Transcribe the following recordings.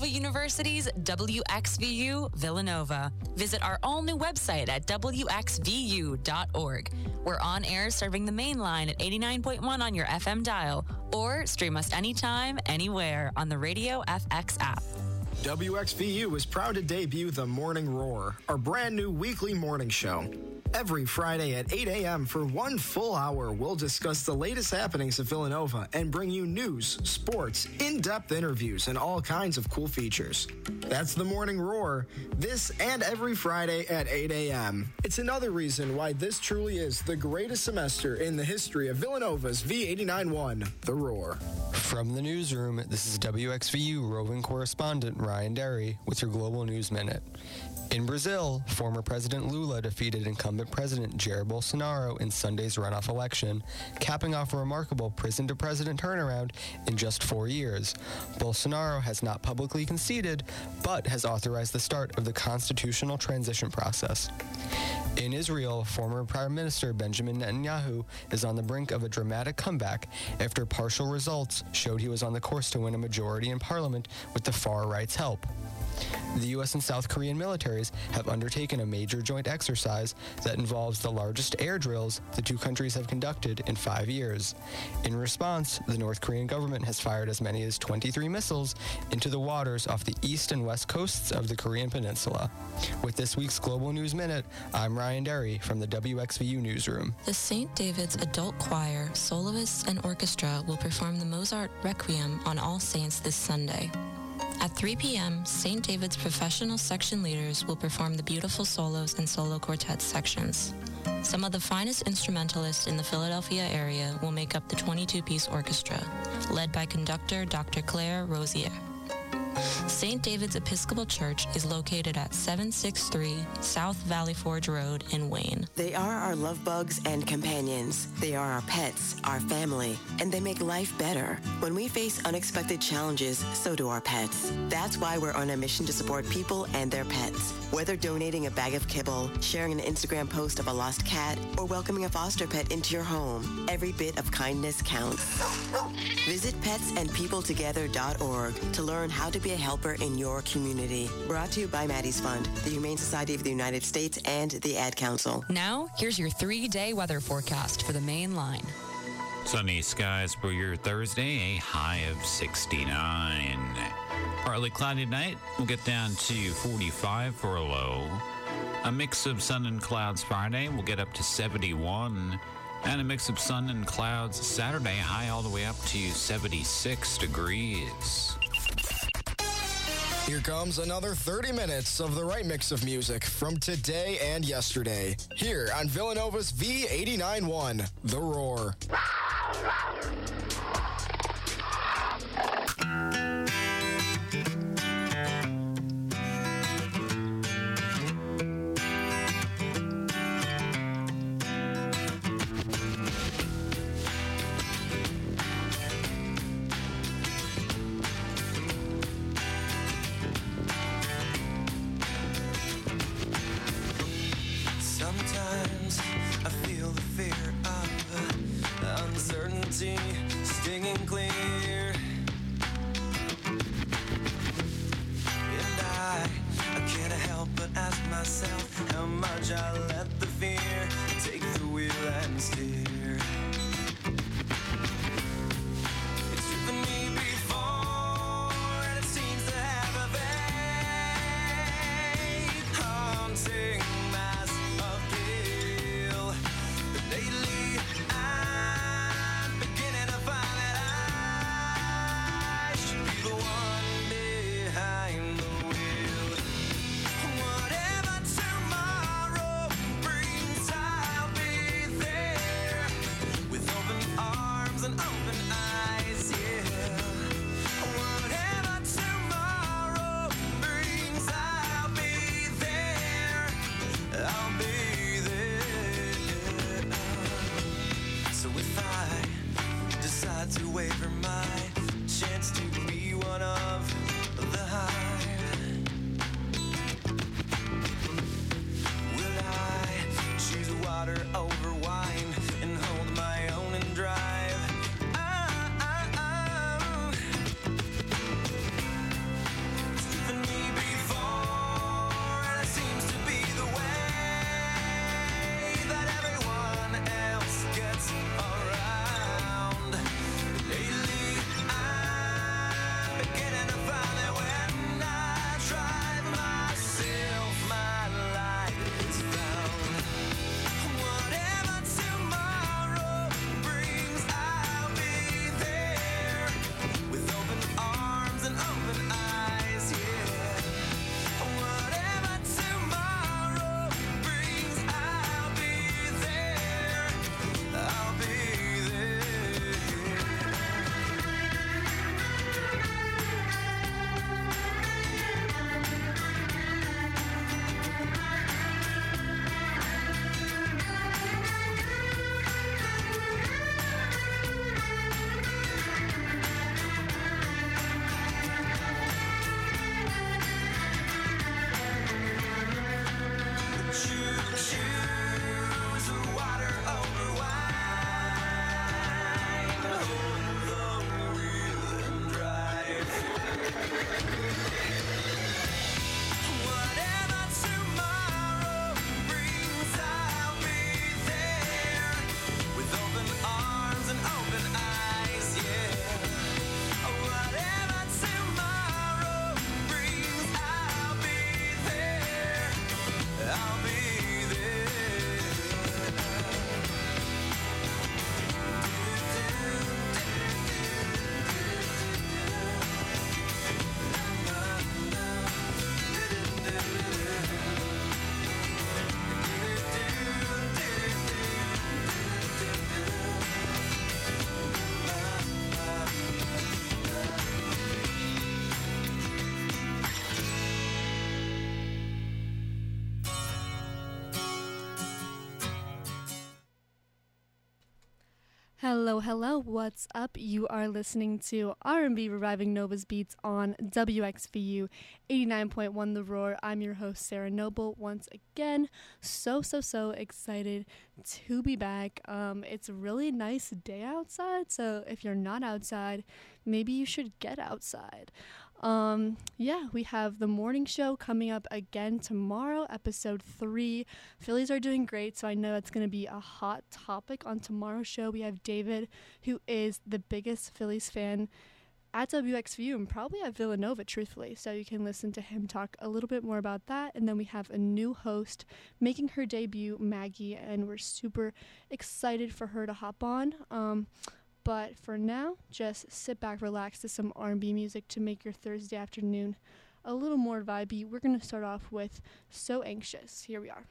Villanova University's WXVU Villanova. Visit our all new website at WXVU.org. We're on air serving the main line at 89.1 on your FM dial, or stream us anytime, anywhere on the Radio FX app. WXVU is proud to debut The Morning Roar, our brand new weekly morning show. Every Friday at 8 a.m. for one full hour, we'll discuss the latest happenings of Villanova and bring you news, sports, in depth interviews, and all kinds of cool features. That's The Morning Roar, this and every Friday at 8 a.m. It's another reason why this truly is the greatest semester in the history of Villanova's V891, The Roar. From the newsroom, this is WXVU roving correspondent Ryan Derry with your Global News Minute. In Brazil, former President Lula defeated incumbent President Jair Bolsonaro in Sunday's runoff election, capping off a remarkable prison to president turnaround in just four years. Bolsonaro has not publicly conceded, but has authorized the start of the constitutional transition process. In Israel, former Prime Minister Benjamin Netanyahu is on the brink of a dramatic comeback after partial results showed he was on the course to win a majority in parliament with the far right's help. The U.S. and South Korean militaries have undertaken a major joint exercise that involves the largest air drills the two countries have conducted in five years. In response, the North Korean government has fired as many as 23 missiles into the waters off the east and west coasts of the Korean Peninsula. With this week's Global News Minute, I'm Ryan Derry from the WXVU Newsroom. The St. David's Adult Choir, Soloists, and Orchestra will perform the Mozart Requiem on All Saints this Sunday. At 3 p.m., St. David's professional section leaders will perform the beautiful solos and solo quartet sections. Some of the finest instrumentalists in the Philadelphia area will make up the 22-piece orchestra, led by conductor Dr. Claire Rosier. St. David's Episcopal Church is located at 763 South Valley Forge Road in Wayne. They are our love bugs and companions. They are our pets, our family, and they make life better. When we face unexpected challenges, so do our pets. That's why we're on a mission to support people and their pets. Whether donating a bag of kibble, sharing an Instagram post of a lost cat, or welcoming a foster pet into your home, every bit of kindness counts. Visit petsandpeopletogether.org to learn how to be a helper in your community. Brought to you by Maddie's Fund, the Humane Society of the United States, and the Ad Council. Now, here's your three day weather forecast for the main line. Sunny skies for your Thursday, a high of 69. Partly cloudy tonight, we'll get down to 45 for a low. A mix of sun and clouds Friday, we'll get up to 71. And a mix of sun and clouds Saturday, high all the way up to 76 degrees. Here comes another 30 minutes of the right mix of music from today and yesterday. Here on Villanova's V89.1, The Roar. Hello. What's up? You are listening to R&B Reviving Nova's Beats on WXVU 89.1 The Roar. I'm your host Sarah Noble once again. So so so excited to be back. Um it's a really nice day outside, so if you're not outside, maybe you should get outside. Um, yeah, we have the morning show coming up again tomorrow, episode three. Phillies are doing great, so I know it's going to be a hot topic on tomorrow's show. We have David, who is the biggest Phillies fan at WXVU and probably at Villanova, truthfully. So you can listen to him talk a little bit more about that. And then we have a new host making her debut, Maggie, and we're super excited for her to hop on. Um, but for now, just sit back, relax to some R&B music to make your Thursday afternoon a little more vibey. We're going to start off with So Anxious. Here we are.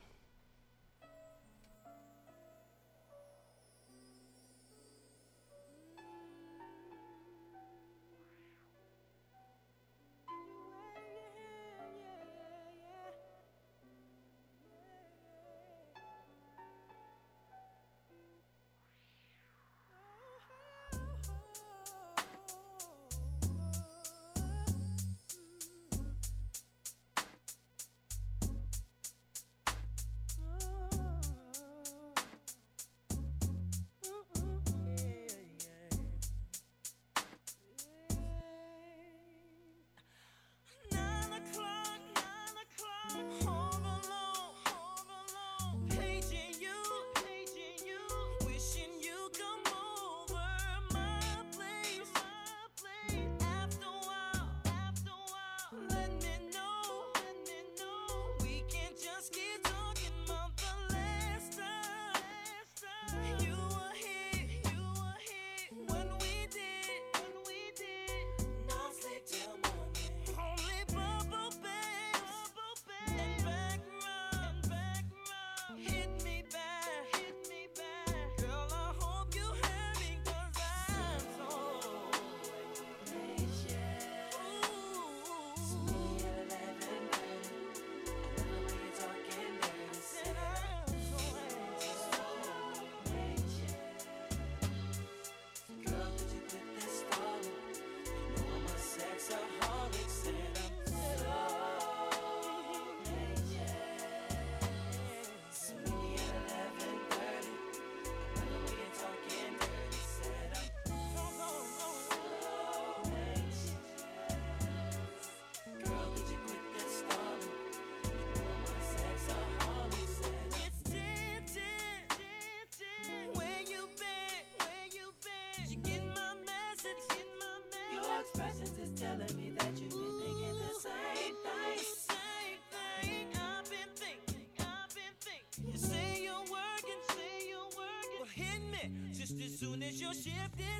Soon as you shift is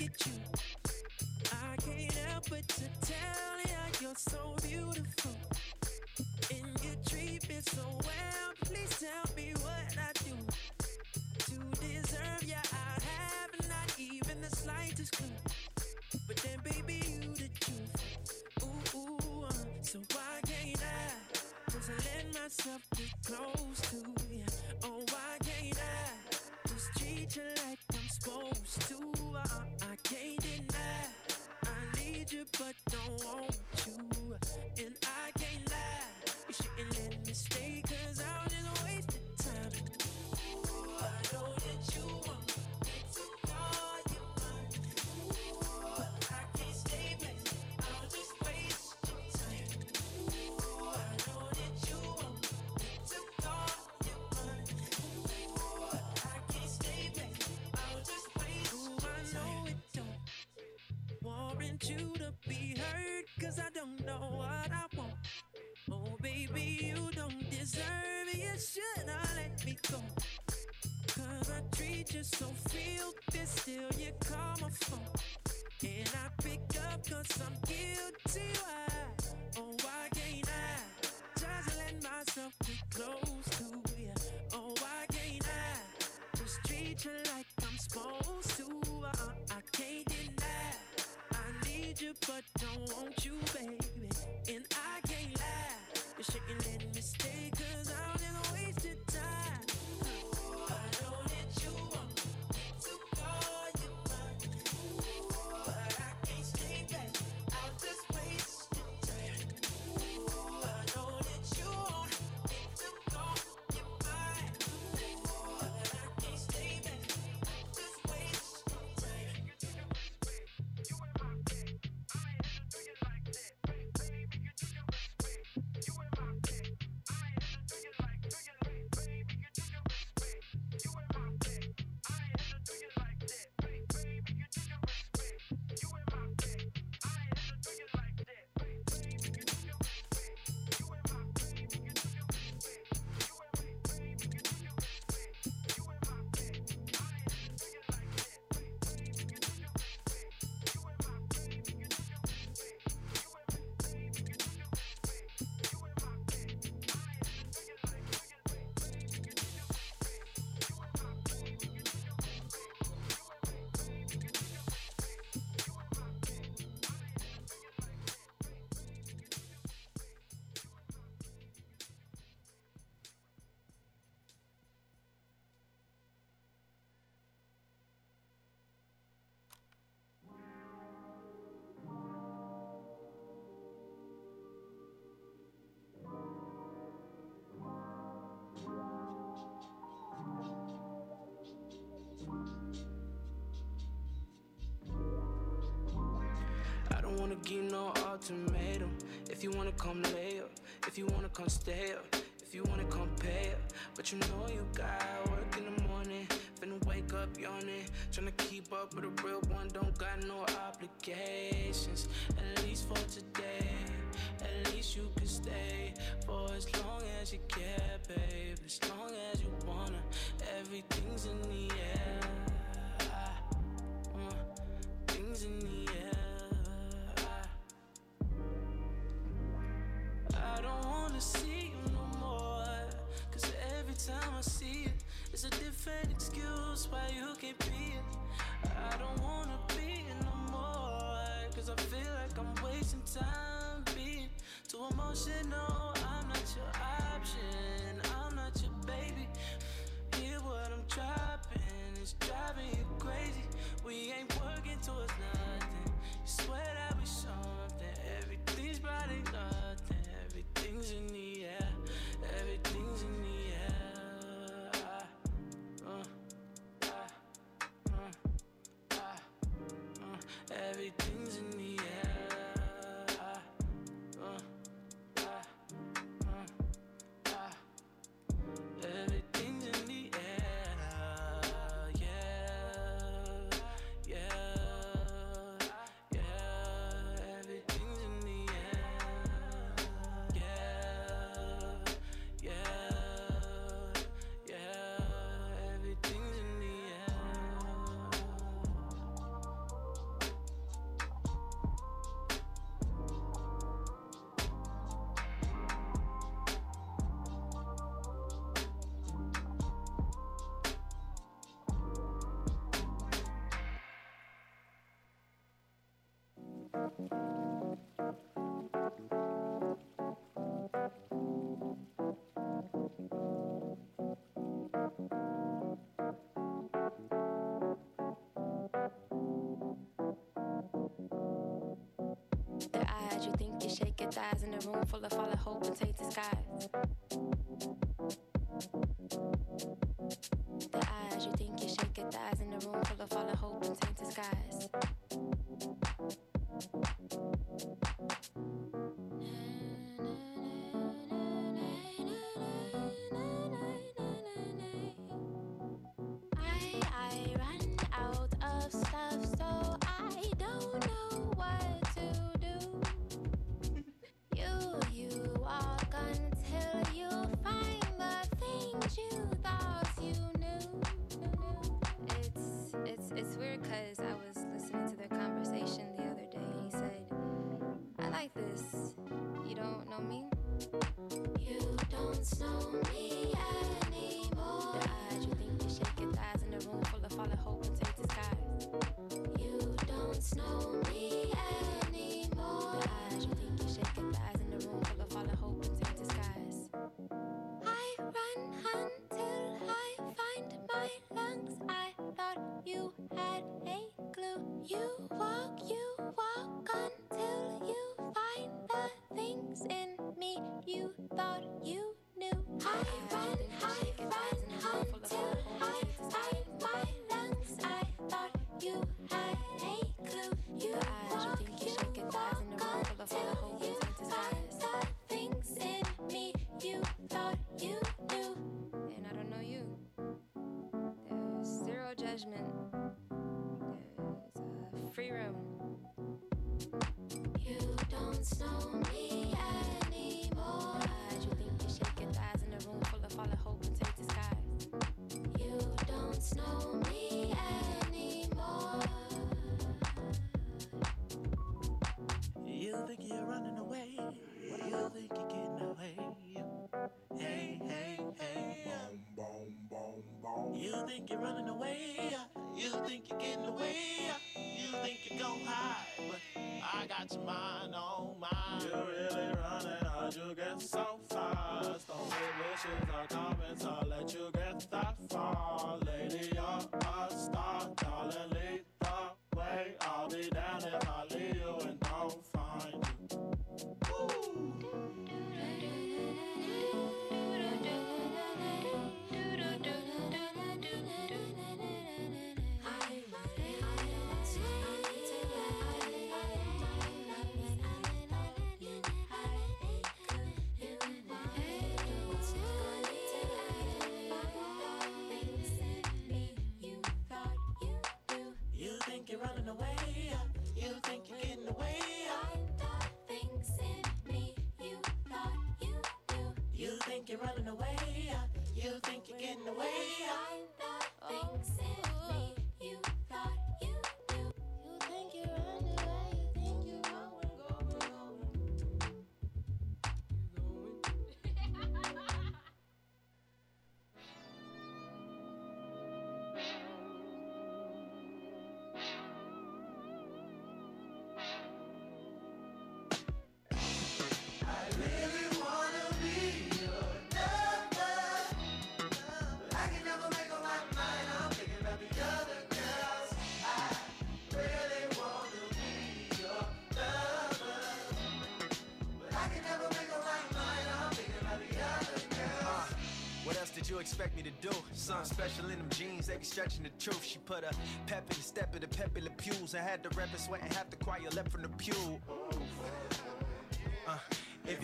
look at you. I can't help but to tell ya you're so beautiful. And you treat me so well. Please tell me what I do to deserve ya. I have not even the slightest clue. But then, baby, you the truth. Ooh, ooh, uh, so why can't I just let myself get close to you? Oh, why can't I just treat you like I'm supposed to? Can't deny I need you, but don't want you. You so filthy, still you call my phone. And I pick up cause I'm guilty. Why? Oh, why can't I just let myself get close to you? Oh, why can't I just treat you like I'm supposed to? Uh, I can't deny I need you, but don't want you, baby. And I can't lie, you shouldn't let wanna give no ultimatum. If you wanna come lay up, if you wanna come stay up, if you wanna come pay up. But you know you got work in the morning. Finna wake up yawning. Tryna keep up with a real one, don't got no obligations. At least for today, at least you can stay for as long as you care, babe. As long as you wanna, everything's in the air. Time being too emotional. I'm not your option, Their eyes, you think you shake your thighs in a room full of fallen hope and tainted skies. Their eyes, you think you shake your thighs in a room full of fallen hope and tainted skies. You're running away. Expect me to do? Something special in them jeans, they be stretching the truth. She put a pep in the step of the pep in the pews I had the rep sweating half the choir left from the pew.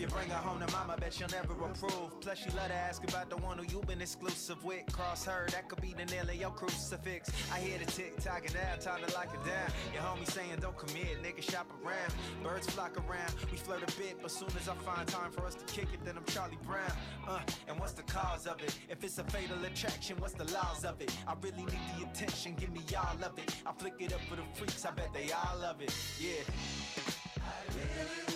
You bring her home to mama, bet she'll never approve. Plus, she love to ask about the one who you been exclusive with. Cross her, that could be the nail in your crucifix. I hear the tick tocking now, time to lock it down. Your homie saying don't commit, nigga shop around. Birds flock around, we flirt a bit, but soon as I find time for us to kick it, then I'm Charlie Brown. Uh, and what's the cause of it? If it's a fatal attraction, what's the laws of it? I really need the attention, give me all of it. I flick it up for the freaks, I bet they all love it. Yeah. I really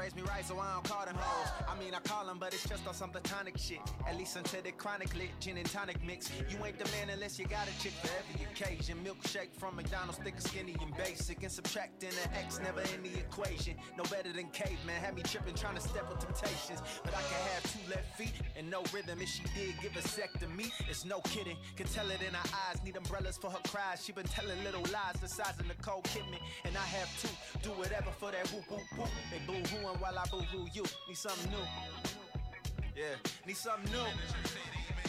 raised me right, so I don't call them hoes. I mean, I call them, but it's just on some platonic shit. At least until they chronic lit, gin and tonic mix. You ain't the man unless you got a chick for every occasion. Milkshake from McDonald's, thick, skinny, and basic. And subtracting an X never in the equation. No better than caveman. Had me tripping, trying to step with temptations. But I can have two left feet and no rhythm. If she did give a sec to me, it's no kidding. Can tell it in her eyes. Need umbrellas for her cries. She been telling little lies the size of Nicole Kidman. And I have two. Do whatever for that whoop whoop whoop. They boo hooing while I boo hoo you. Need something new. Yeah, need something new.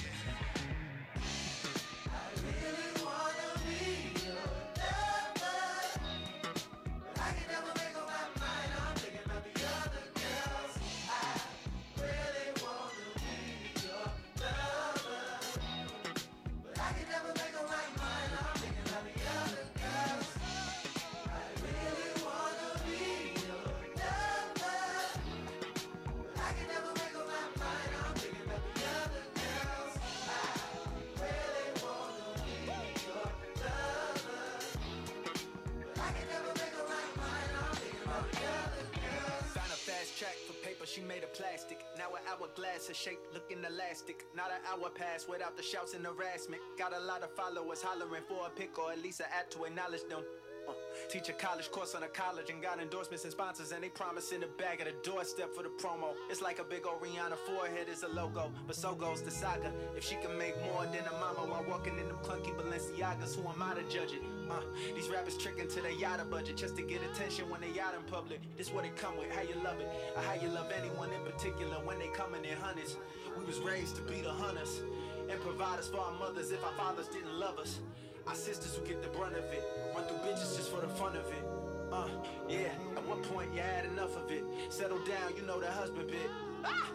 An hourglass, a shape looking elastic. Not an hour pass without the shouts and harassment. Got a lot of followers hollering for a pic or at least an app to acknowledge them. Uh, teach a college course on a college and got endorsements and sponsors and they promise in the bag at the doorstep for the promo. It's like a big old Rihanna forehead is a logo, but so goes the saga. If she can make more than a mama while walking in them clunky Balenciagas, who am I to judge it? Uh, these rappers tricking to their yada budget just to get attention when they out in public. This what it come with, how you love it, or how you love anyone in particular when they coming in hundreds. We was raised to be the hunters and providers for our mothers if our fathers didn't love us. Our sisters who get the brunt of it, run through bitches just for the fun of it. Uh, yeah, at one point you had enough of it. Settle down, you know the husband bit. Ah!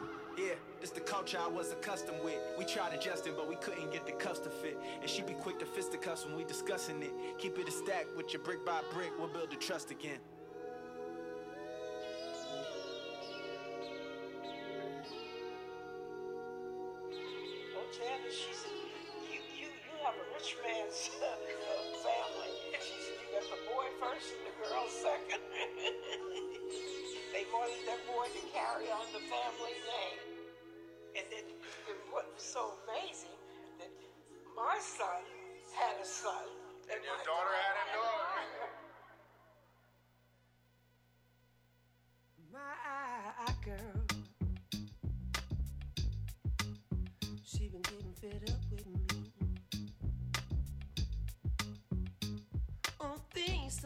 This the culture I was accustomed with. We tried adjusting, but we couldn't get the cuffs to fit. And she be quick to fisticuffs when we discussing it. Keep it a stack with your brick by brick, we'll build the trust again.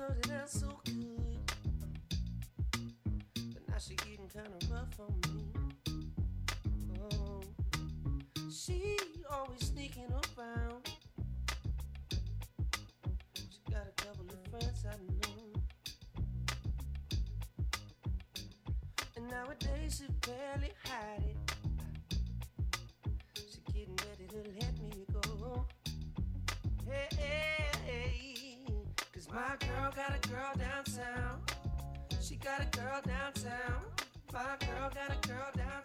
Started out so good, but now she getting kind of rough on me. Oh, she always sneaking around. She got a couple of friends I know. And nowadays she barely hide it. Girl got a girl downtown. She got a girl downtown. My girl got a girl downtown.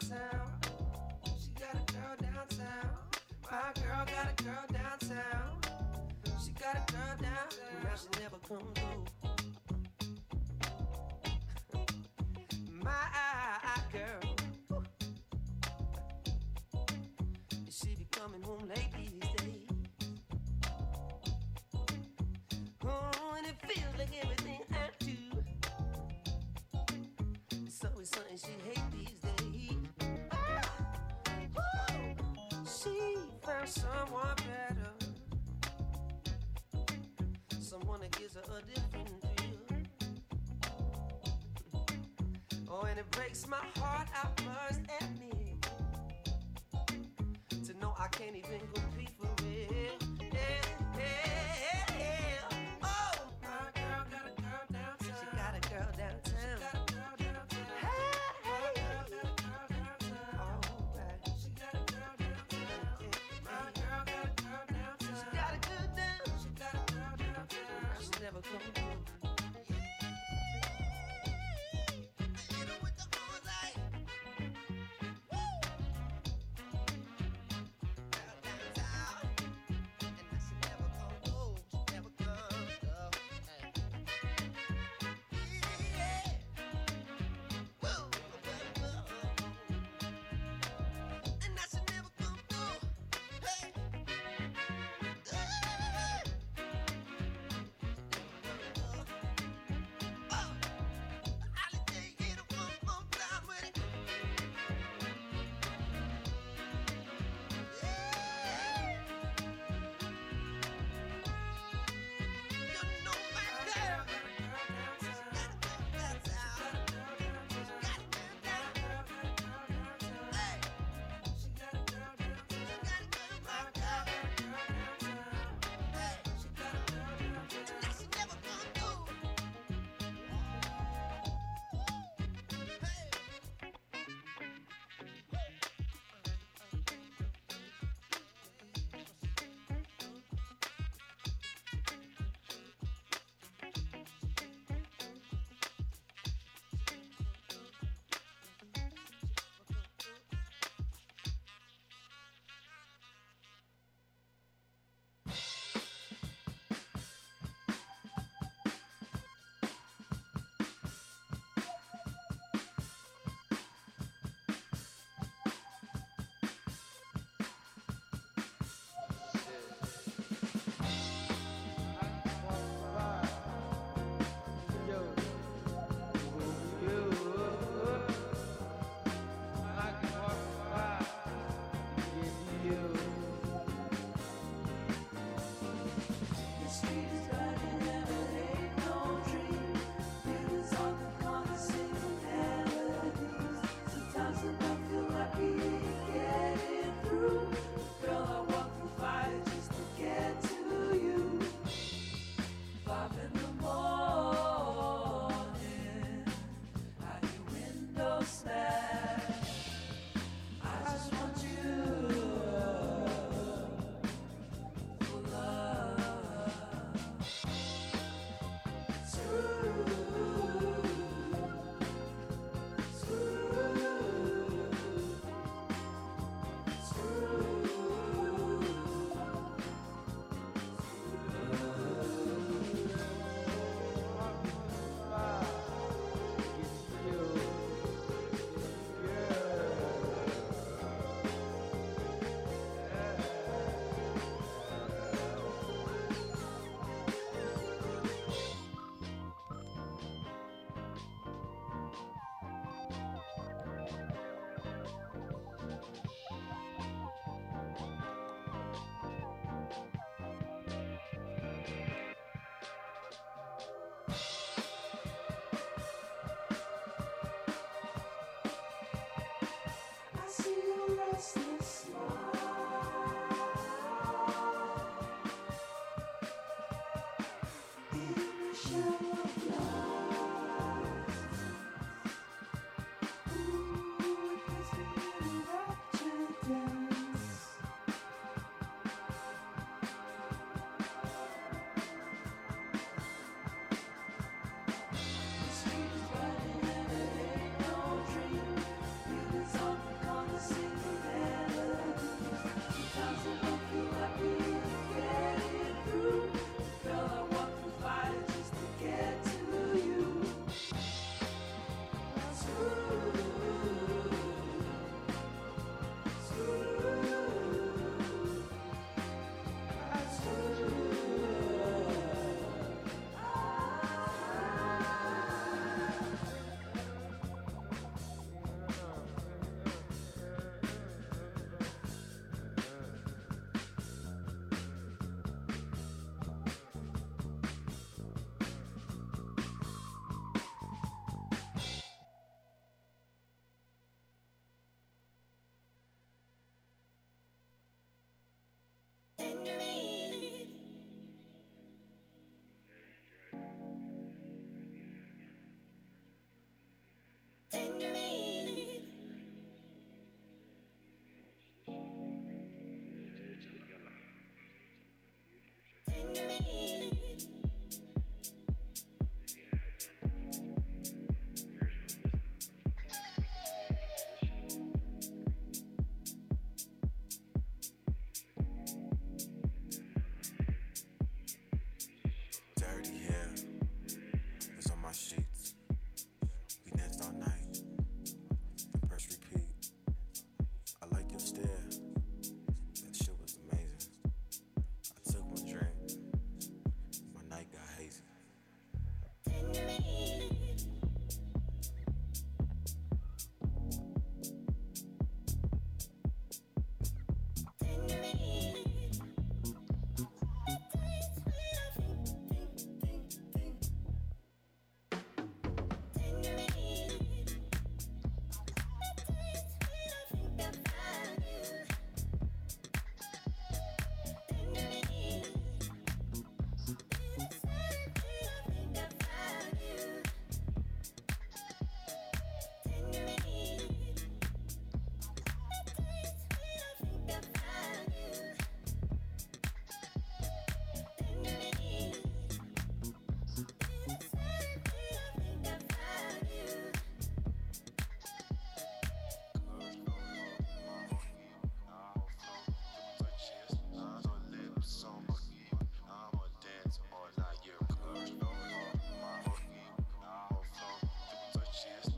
Always something she hate these days. Ah, woo. She found someone better. Someone that gives her a different feel. Oh, and it breaks my heart, I must Something Cheers.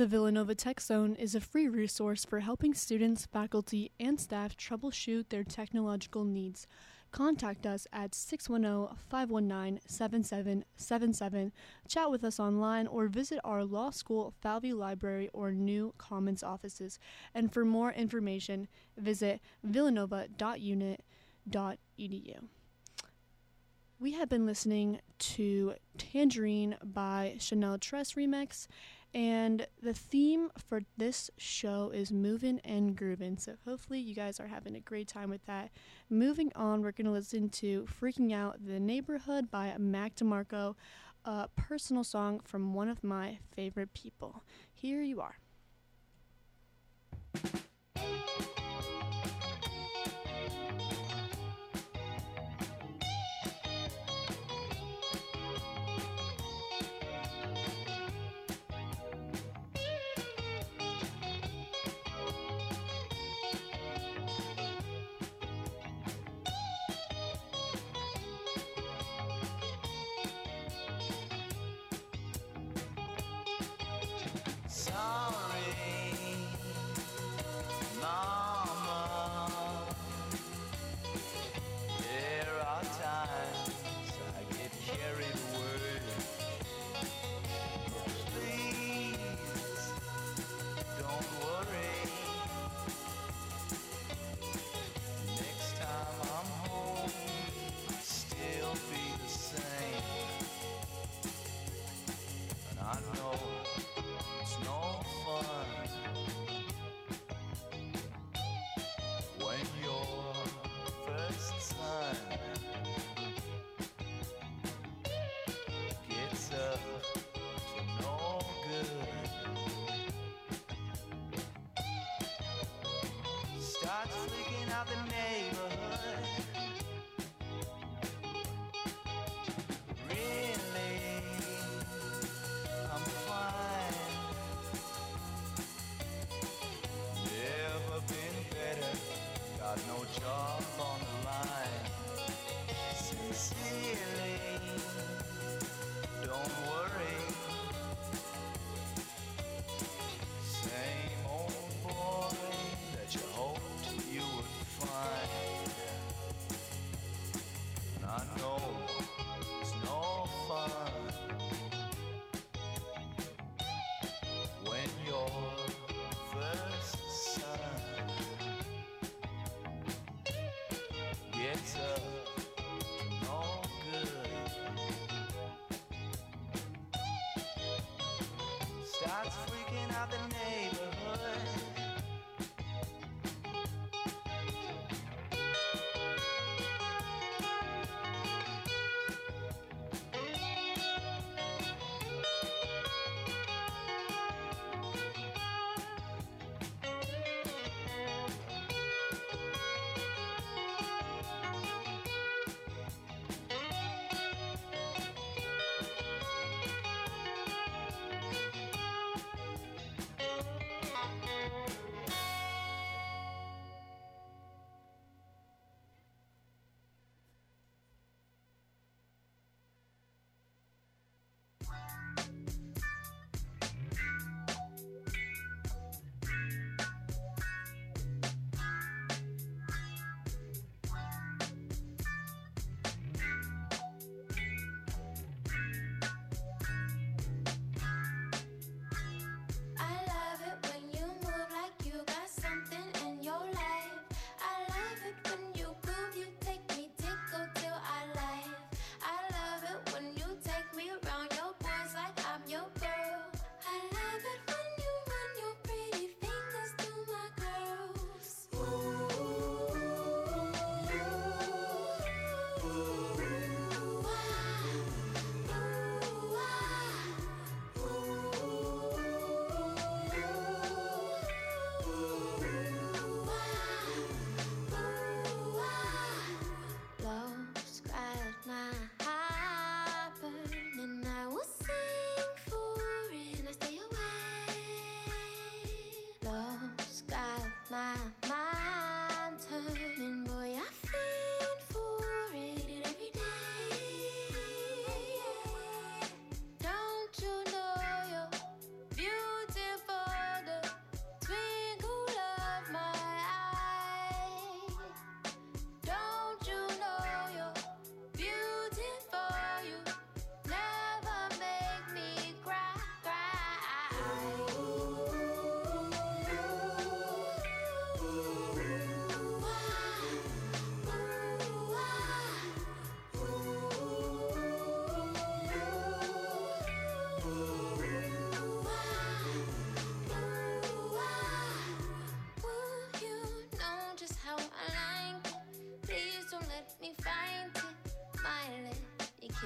The Villanova Tech Zone is a free resource for helping students, faculty, and staff troubleshoot their technological needs. Contact us at 610 519 7777, chat with us online, or visit our law school, Falvey Library, or New Commons offices. And for more information, visit villanova.unit.edu. We have been listening to Tangerine by Channel Tres Remix, and the theme for this show is moving and grooving. So hopefully you guys are having a great time with that. Moving on, we're going to listen to Freaking Out the Neighborhood by Mac DeMarco, a personal song from one of my favorite people. Here you are.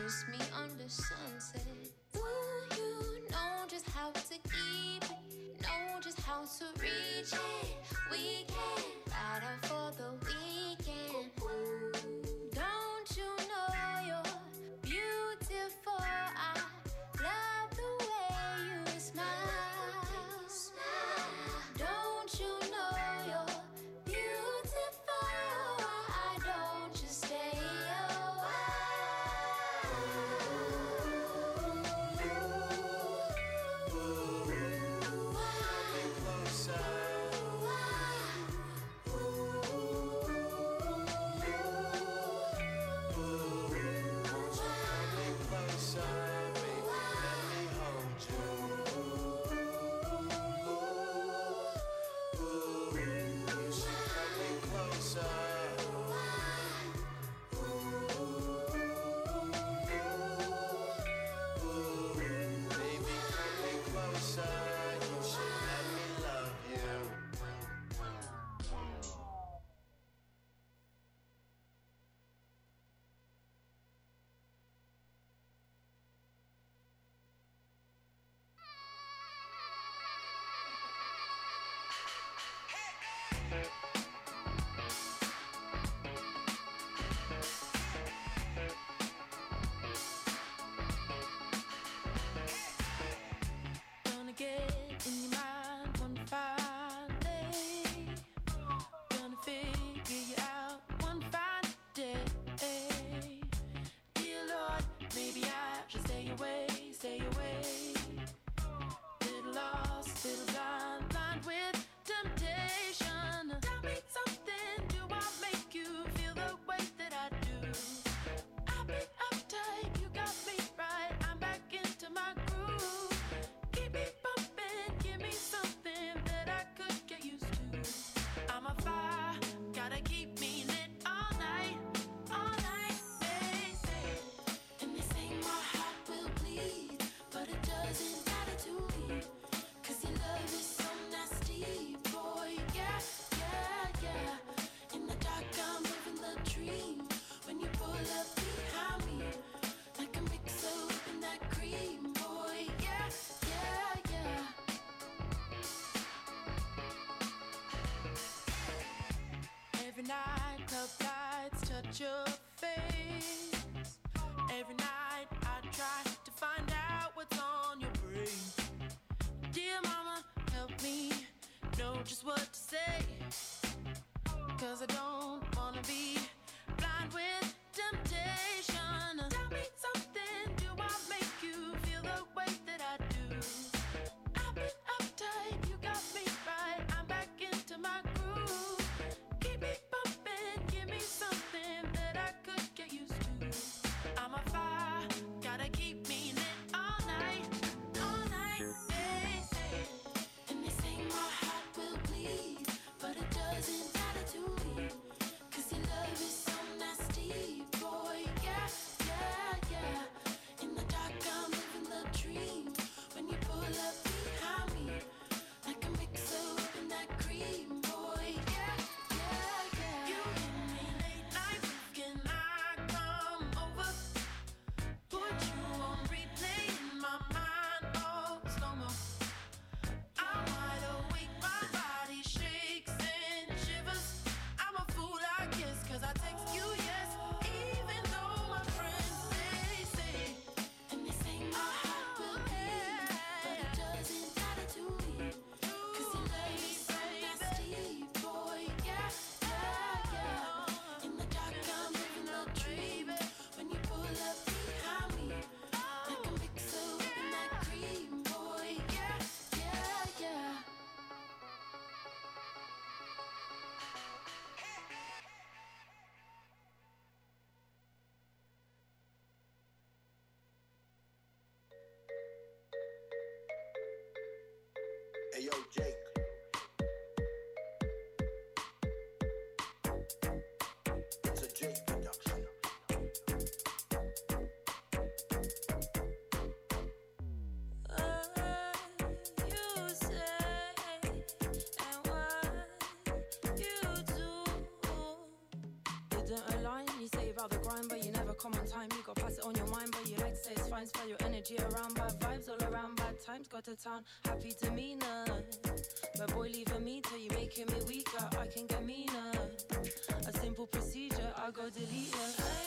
just me. yo, Jake. It's a Jake production. You say about the grind, but you never come on time. You got pass it on your mind fine. Your energy around bad vibes all around. Bad times got to town. Happy demeanor. But boy, leaving me till you making me weaker. I can get meaner. A simple procedure, I go delete ya.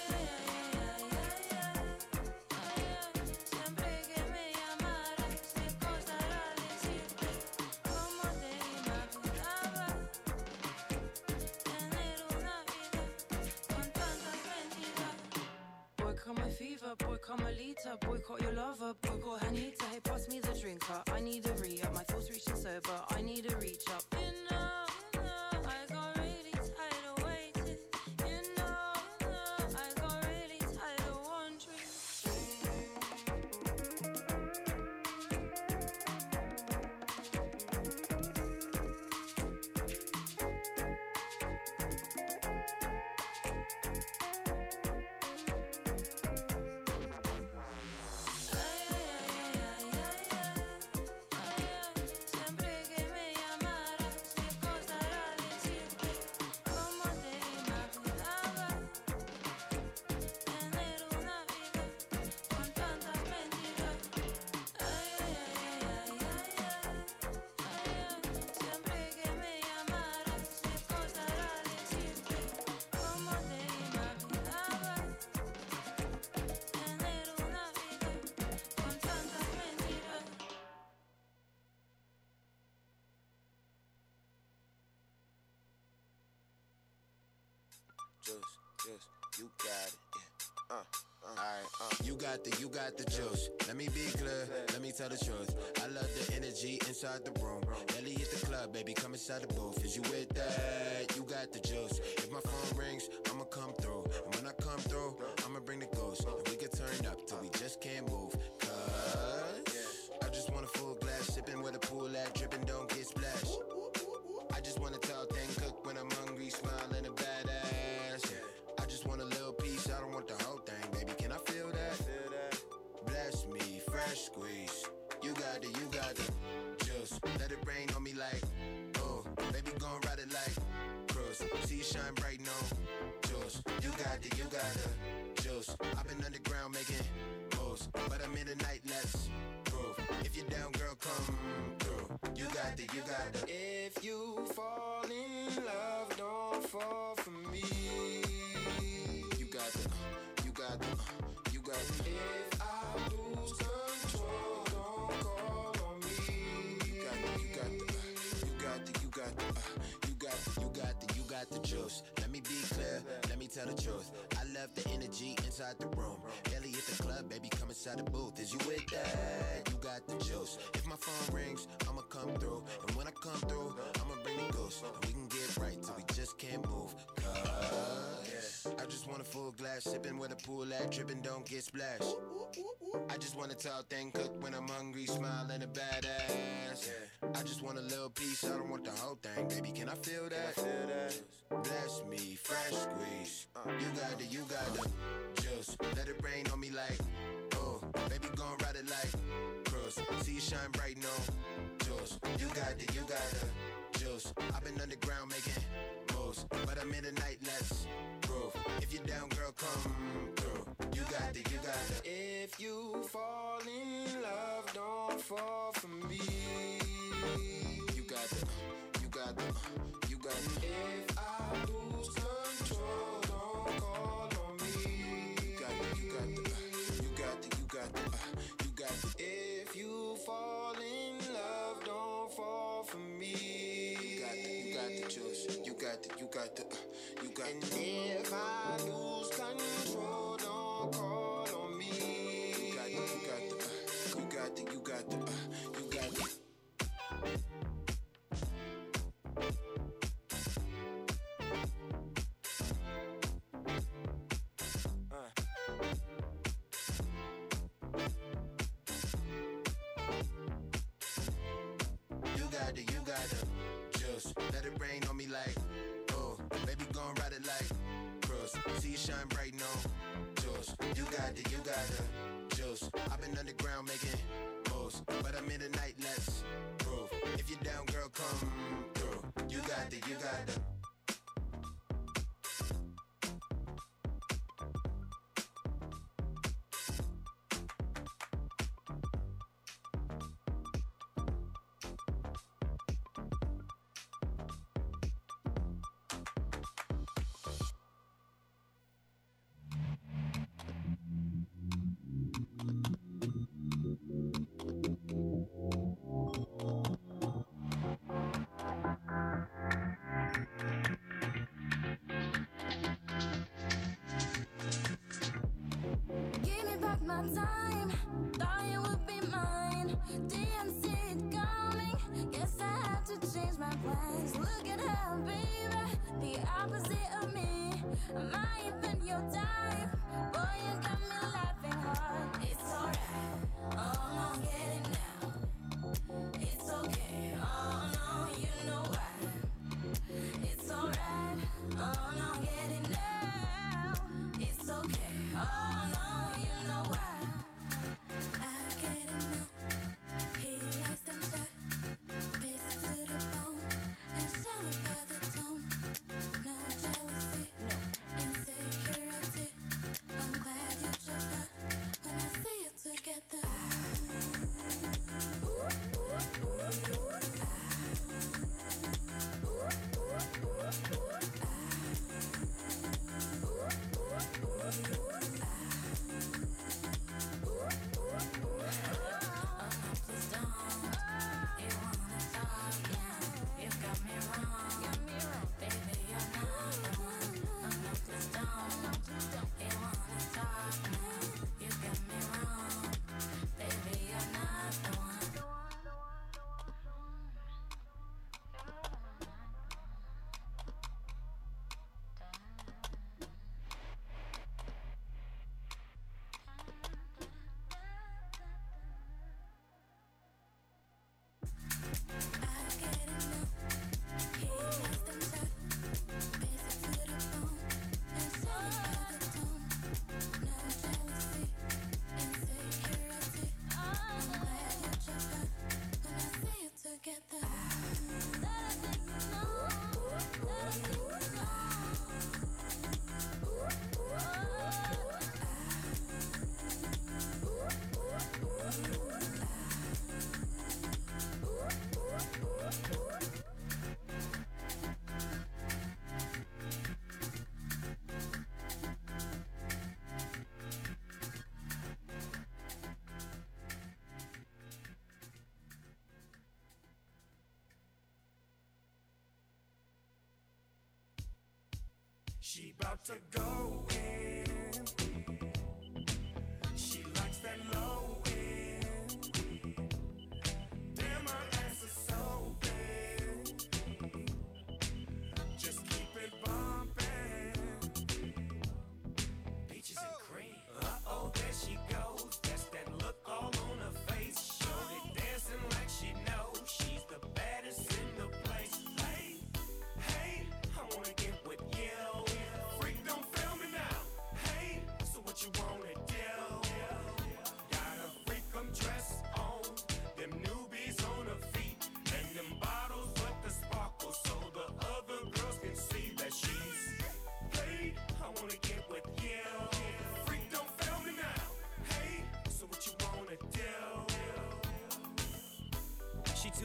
Juice, juice, you got it. Yeah. Uh, uh. Alright, uh. You got the, you got the juice. Let me be clear, let me tell the truth. I love the energy inside the room. Ellie at the club, baby, come inside the booth. Is you with that? You got the juice. If my phone rings, I'ma come through. And when I come through, I'ma bring the ghost. And we can turn up till we just can't move. The truth. I love the energy inside the room. Ellie at the club, baby, come inside the booth. Is you with that? You got the juice. If my phone rings, I'ma come through. And when I come through, I'ma bring the ghost. And we can get right till we just can't move. Cause I just want a full glass, sipping where the pool at, dripping, don't get splashed. I just want a tall thing cooked when I'm hungry, smiling a badass. I just want a little piece, I don't want the whole thing, baby. Can I feel that? Bless me, fresh squeeze. You got the, you got the juice. Let it rain on me like, oh, baby, gon' ride it like cruise. See you shine bright, no juice. You got the, you got the juice. I've been underground making moves, but I'm in the night, let's you're down, girl, come through. You got the, you got the. If you fall in love, don't fall for me. You got the, you got the, you got the. If got the, you got the, uh, you got and the. if I lose control, don't call on me. You got the, you got the, uh, you got the, you got the, uh, you it rain on me like, oh, baby, gon' ride it like cruise. See you shine bright, no juice. You got the, you got the juice. I've been underground making moves, but I'm in the night, let's prove. If you're down, girl, come through. You got the, you got the. She about to go.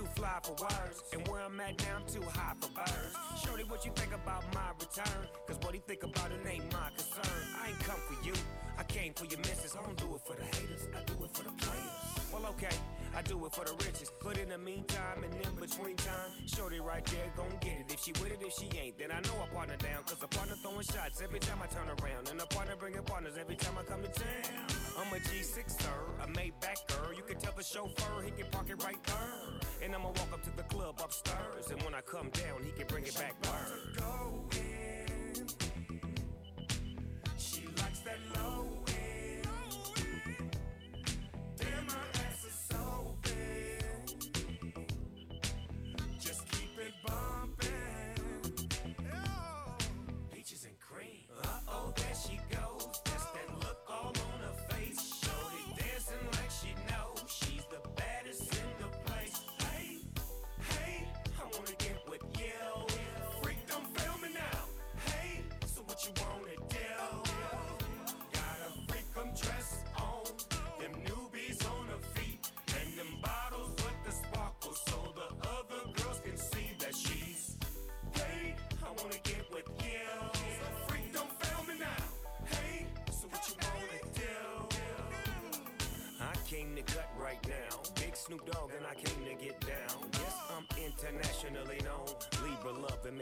too fly for words. And where I'm at now, I'm too high for birds. Shorty, what you think about my return? Cause what he think about it ain't my concern. I ain't come for you, I came for your misses. I don't do it for the haters, I do it for the players. Well, okay, I do it for the riches. But in the meantime and in between time, Shorty right there gon' get it. If she with it, if she ain't, then I know I partner down. Cause a partner throwing shots every time I turn around. And a partner bringing partners every time I come to town. I'm a G6er, a Maybach-er. You can tell the chauffeur he can park it right there. And I'ma walk up to the club upstairs. And when I come down, he can bring it back. Word. Go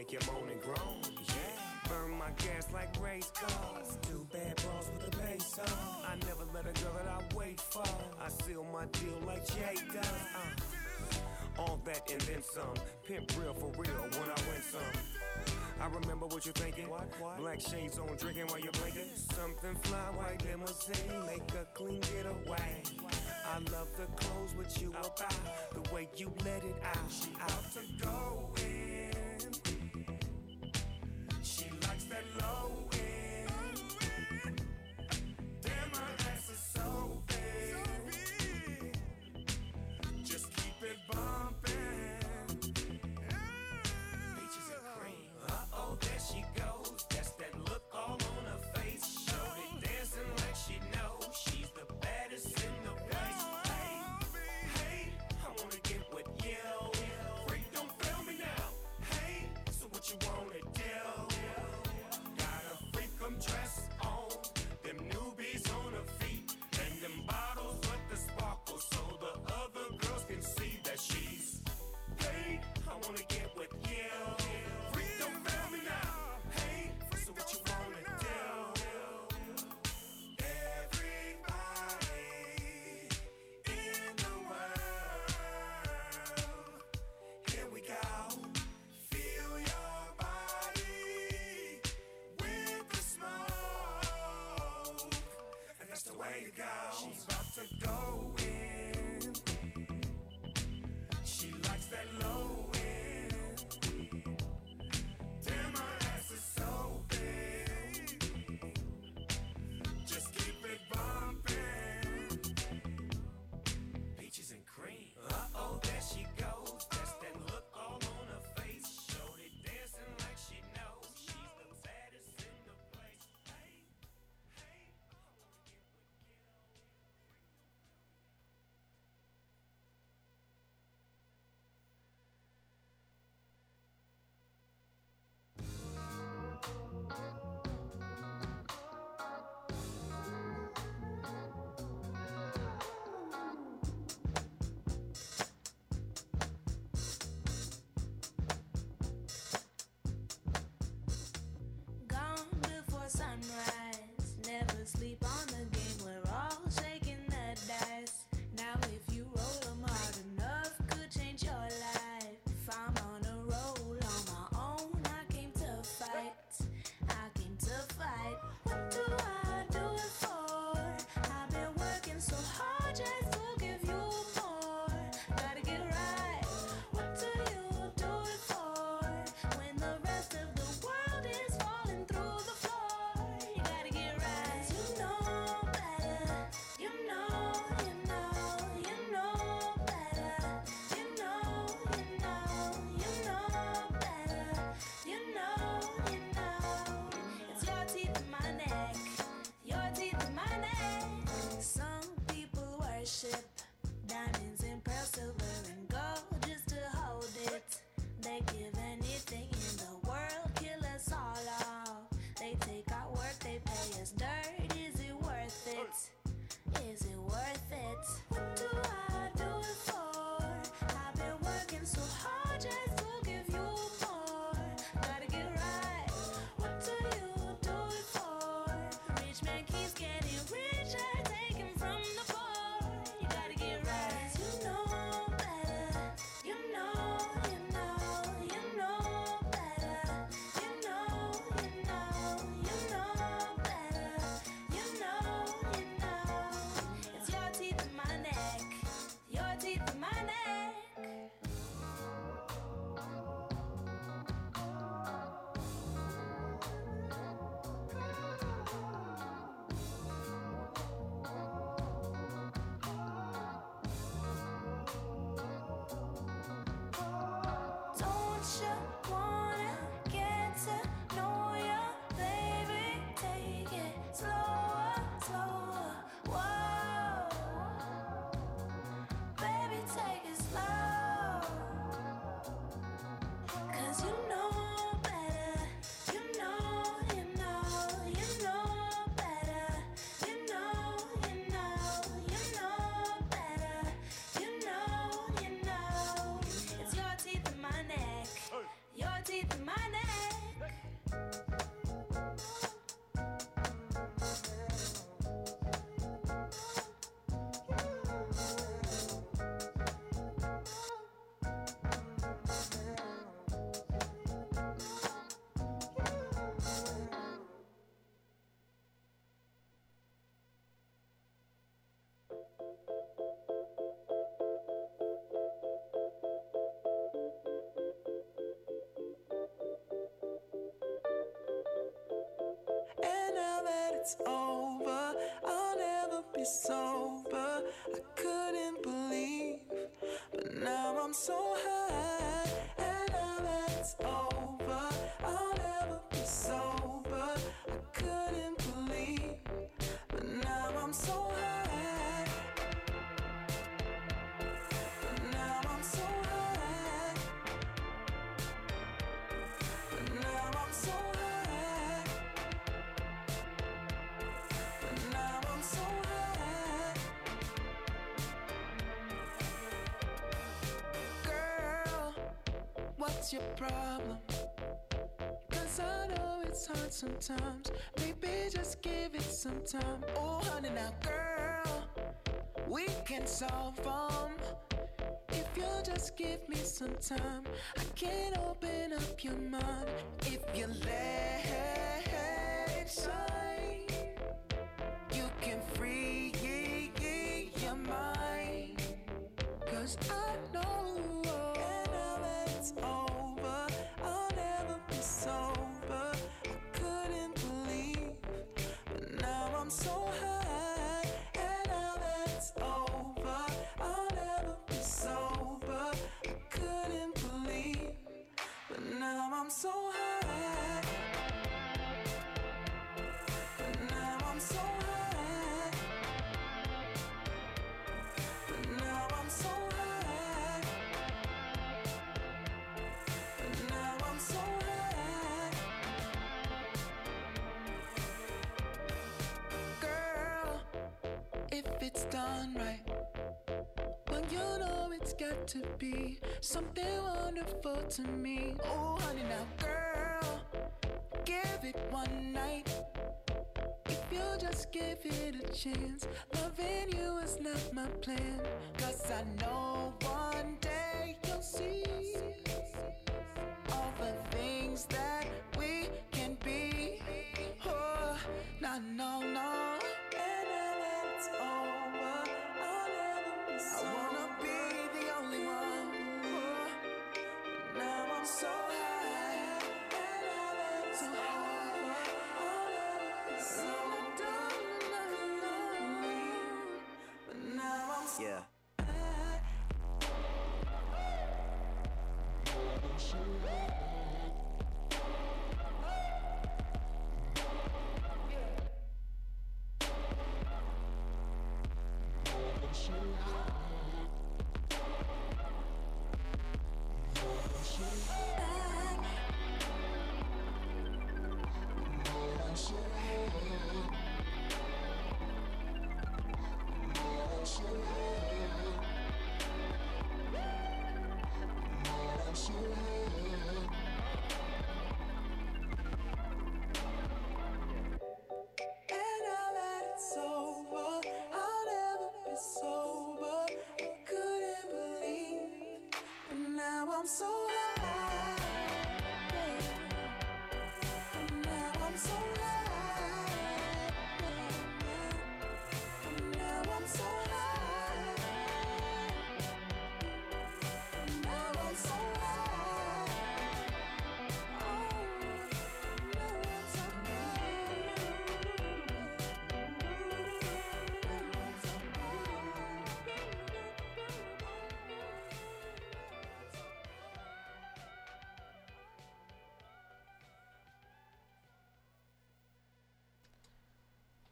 make you moan and groan. Yeah. Burn my gas like race cars. Do bad balls with the bass on. I never let a girl that I wait for. I seal my deal like Jay does. Uh. All that and then some. Pimp real for real when I win some. I remember what you're thinking. What, what? Black shades on, drinking while you're blinking. Something fly, white limousine, make a clean getaway. I love the clothes what you about, the way you let it out. She out to go in. Over, I'll never be sober. I couldn't believe, but now I'm so high. And now it's what's your problem? Cause I know it's hard sometimes. Maybe just give it some time. Oh, honey, now, girl, we can solve them. If you'll just give me some time, I can open up your mind. If you let it if it's done right, well, you know it's got to be something wonderful to me. Oh, honey, now, girl, give it one night. If you just give it a chance, loving you is not my plan. Cause I know one day you'll see all the things that we can be. Oh, no, no,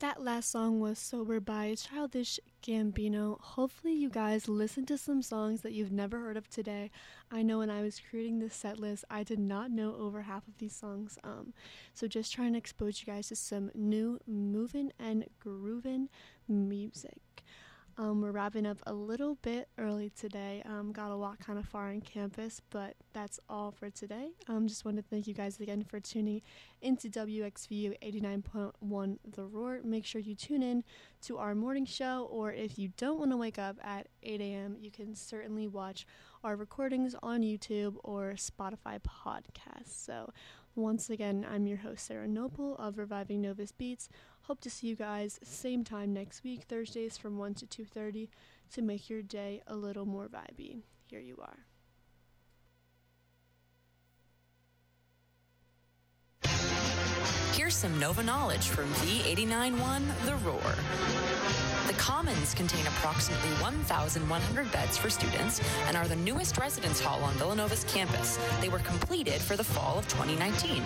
That last song was Sober by Childish Gambino. Hopefully, you guys listened to some songs that you've never heard of today. I know when I was creating this set list, I did not know over half of these songs. Um, so, just trying to expose you guys to some new moving and grooving music. Um, we're wrapping up a little bit early today. Um, got to walk kind of far on campus, but that's all for today. Um, just want to thank you guys again for tuning into WXVU 89.1 The Roar. Make sure you tune in to our morning show, or if you don't want to wake up at 8 a.m., you can certainly watch our recordings on YouTube or Spotify podcasts. So, once again, I'm your host, Sarah Noble of Reviving Novus Beats. Hope to see you guys same time next week, Thursdays from 1 to 2.30 to make your day a little more vibey. Here you are. Here's some Nova knowledge from V891 The Roar. The Commons contain approximately 1,100 beds for students and are the newest residence hall on Villanova's campus. They were completed for the fall of 2019.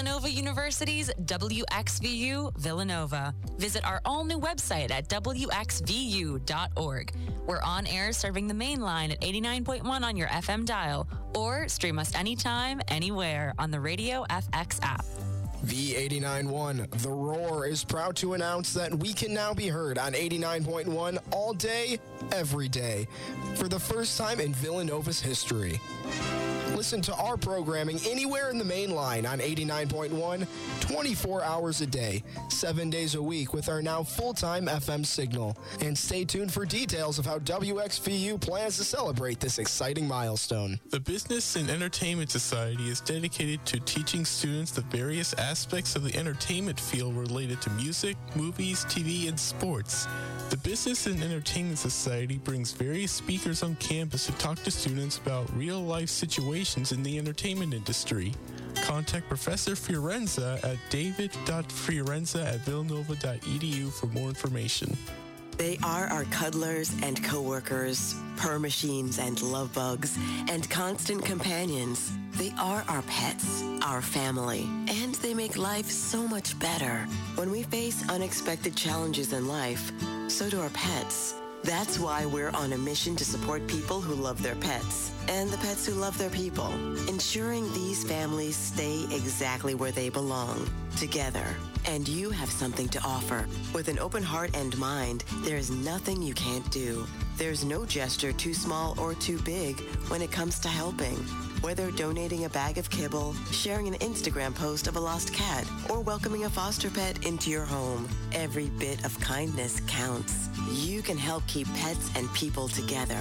Villanova University's WXVU Villanova. Visit our all new website at WXVU.org. We're on air serving the main line at 89.1 on your FM dial or stream us anytime, anywhere on the Radio FX app. V891, The Roar, is proud to announce that we can now be heard on 89.1 all day, every day, for the first time in Villanova's history. Listen to our programming anywhere in the main line on 89.1, 24 hours a day, seven days a week with our now full time FM signal. And stay tuned for details of how WXVU plans to celebrate this exciting milestone. The Business and Entertainment Society is dedicated to teaching students the various aspects of the entertainment field related to music, movies, TV, and sports. The Business and Entertainment Society brings various speakers on campus to talk to students about real life situations in the entertainment industry. Contact Professor Fiorenza at david.fiorenza at villanova.edu for more information. They are our cuddlers and coworkers, purr machines and love bugs, and constant companions. They are our pets, our family, and they make life so much better. When we face unexpected challenges in life, so do our pets. That's why we're on a mission to support people who love their pets and the pets who love their people, ensuring these families stay exactly where they belong, together. And you have something to offer. With an open heart and mind, there is nothing you can't do. There's no gesture too small or too big when it comes to helping. Whether donating a bag of kibble, sharing an Instagram post of a lost cat, or welcoming a foster pet into your home, every bit of kindness counts. You can help keep pets and people together.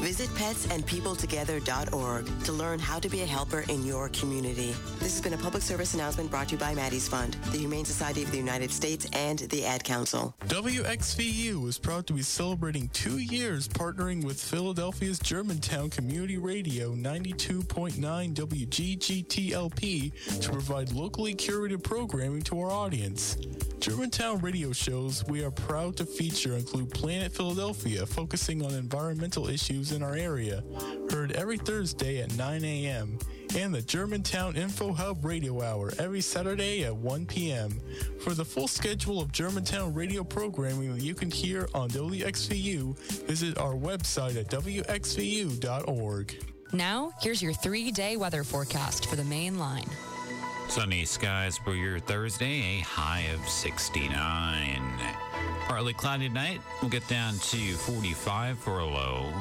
Visit petsandpeopletogether.org to learn how to be a helper in your community. This has been a public service announcement brought to you by Maddie's Fund, the Humane Society of the United States, and the Ad Council. WXVU is proud to be celebrating two years partnering with Philadelphia's Germantown Community Radio 92.9 WGGTLP to provide locally curated programming to our audience. Germantown radio shows we are proud to feature include Planet Philadelphia, focusing on environmental issues in our area, heard every Thursday at 9 a.m., and the Germantown Info Hub Radio Hour every Saturday at 1 p.m. For the full schedule of Germantown radio programming that you can hear on WXVU, visit our website at WXVU.org. Now, here's your three day weather forecast for the main line. Sunny skies for your Thursday, a high of 69. Partly cloudy tonight, we'll get down to 45 for a low.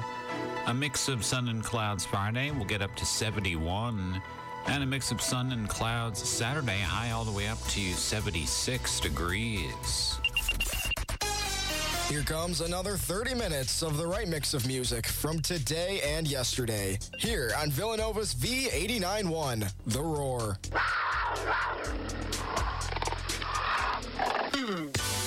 A mix of sun and clouds Friday, we'll get up to 71. And a mix of sun and clouds Saturday, high all the way up to 76 degrees. Here comes another 30 minutes of the right mix of music from today and yesterday. Here on Villanova's V891, The Roar. Hmm.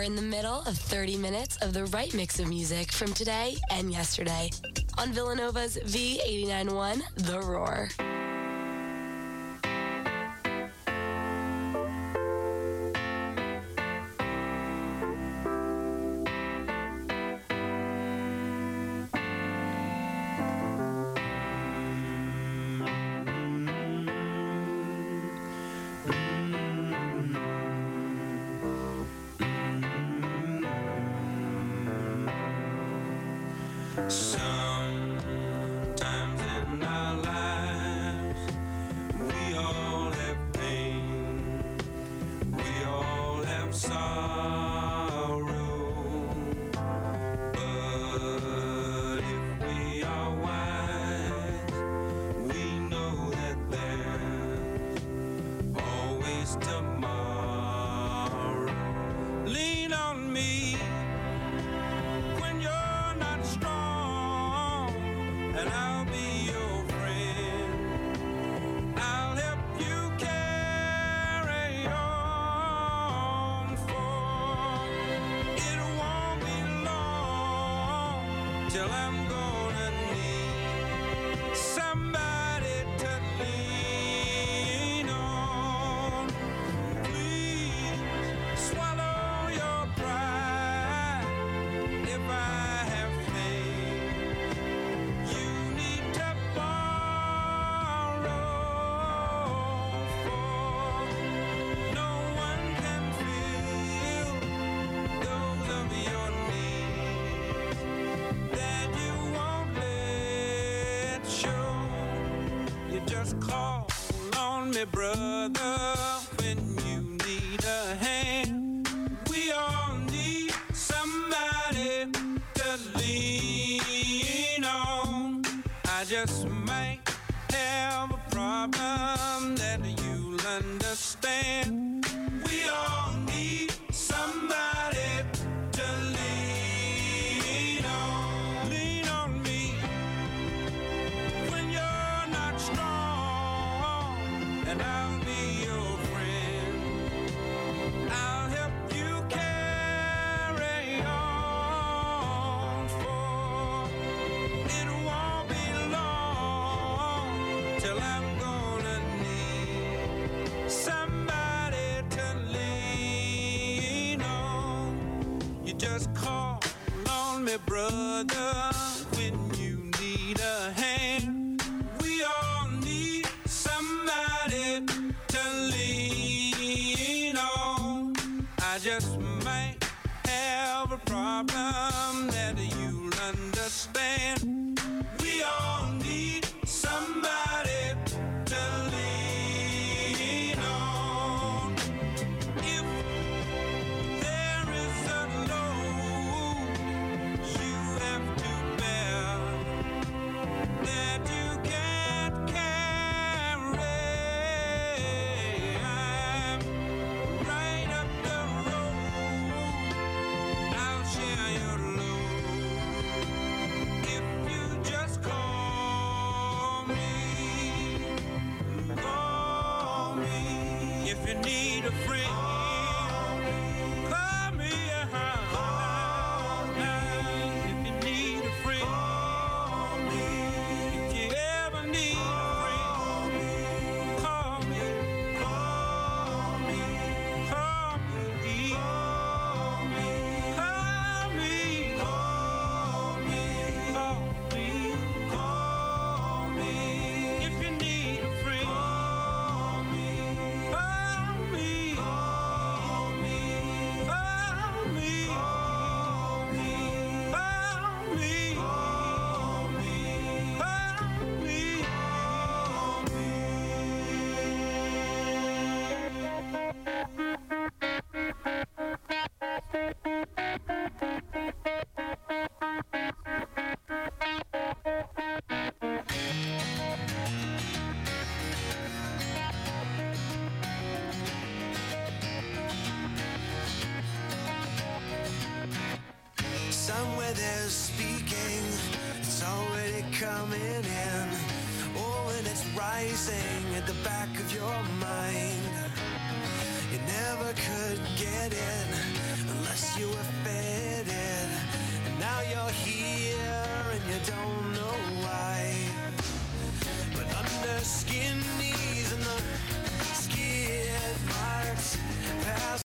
We're in the middle of 30 minutes of the right mix of music from today and yesterday on Villanova's V891 The Roar.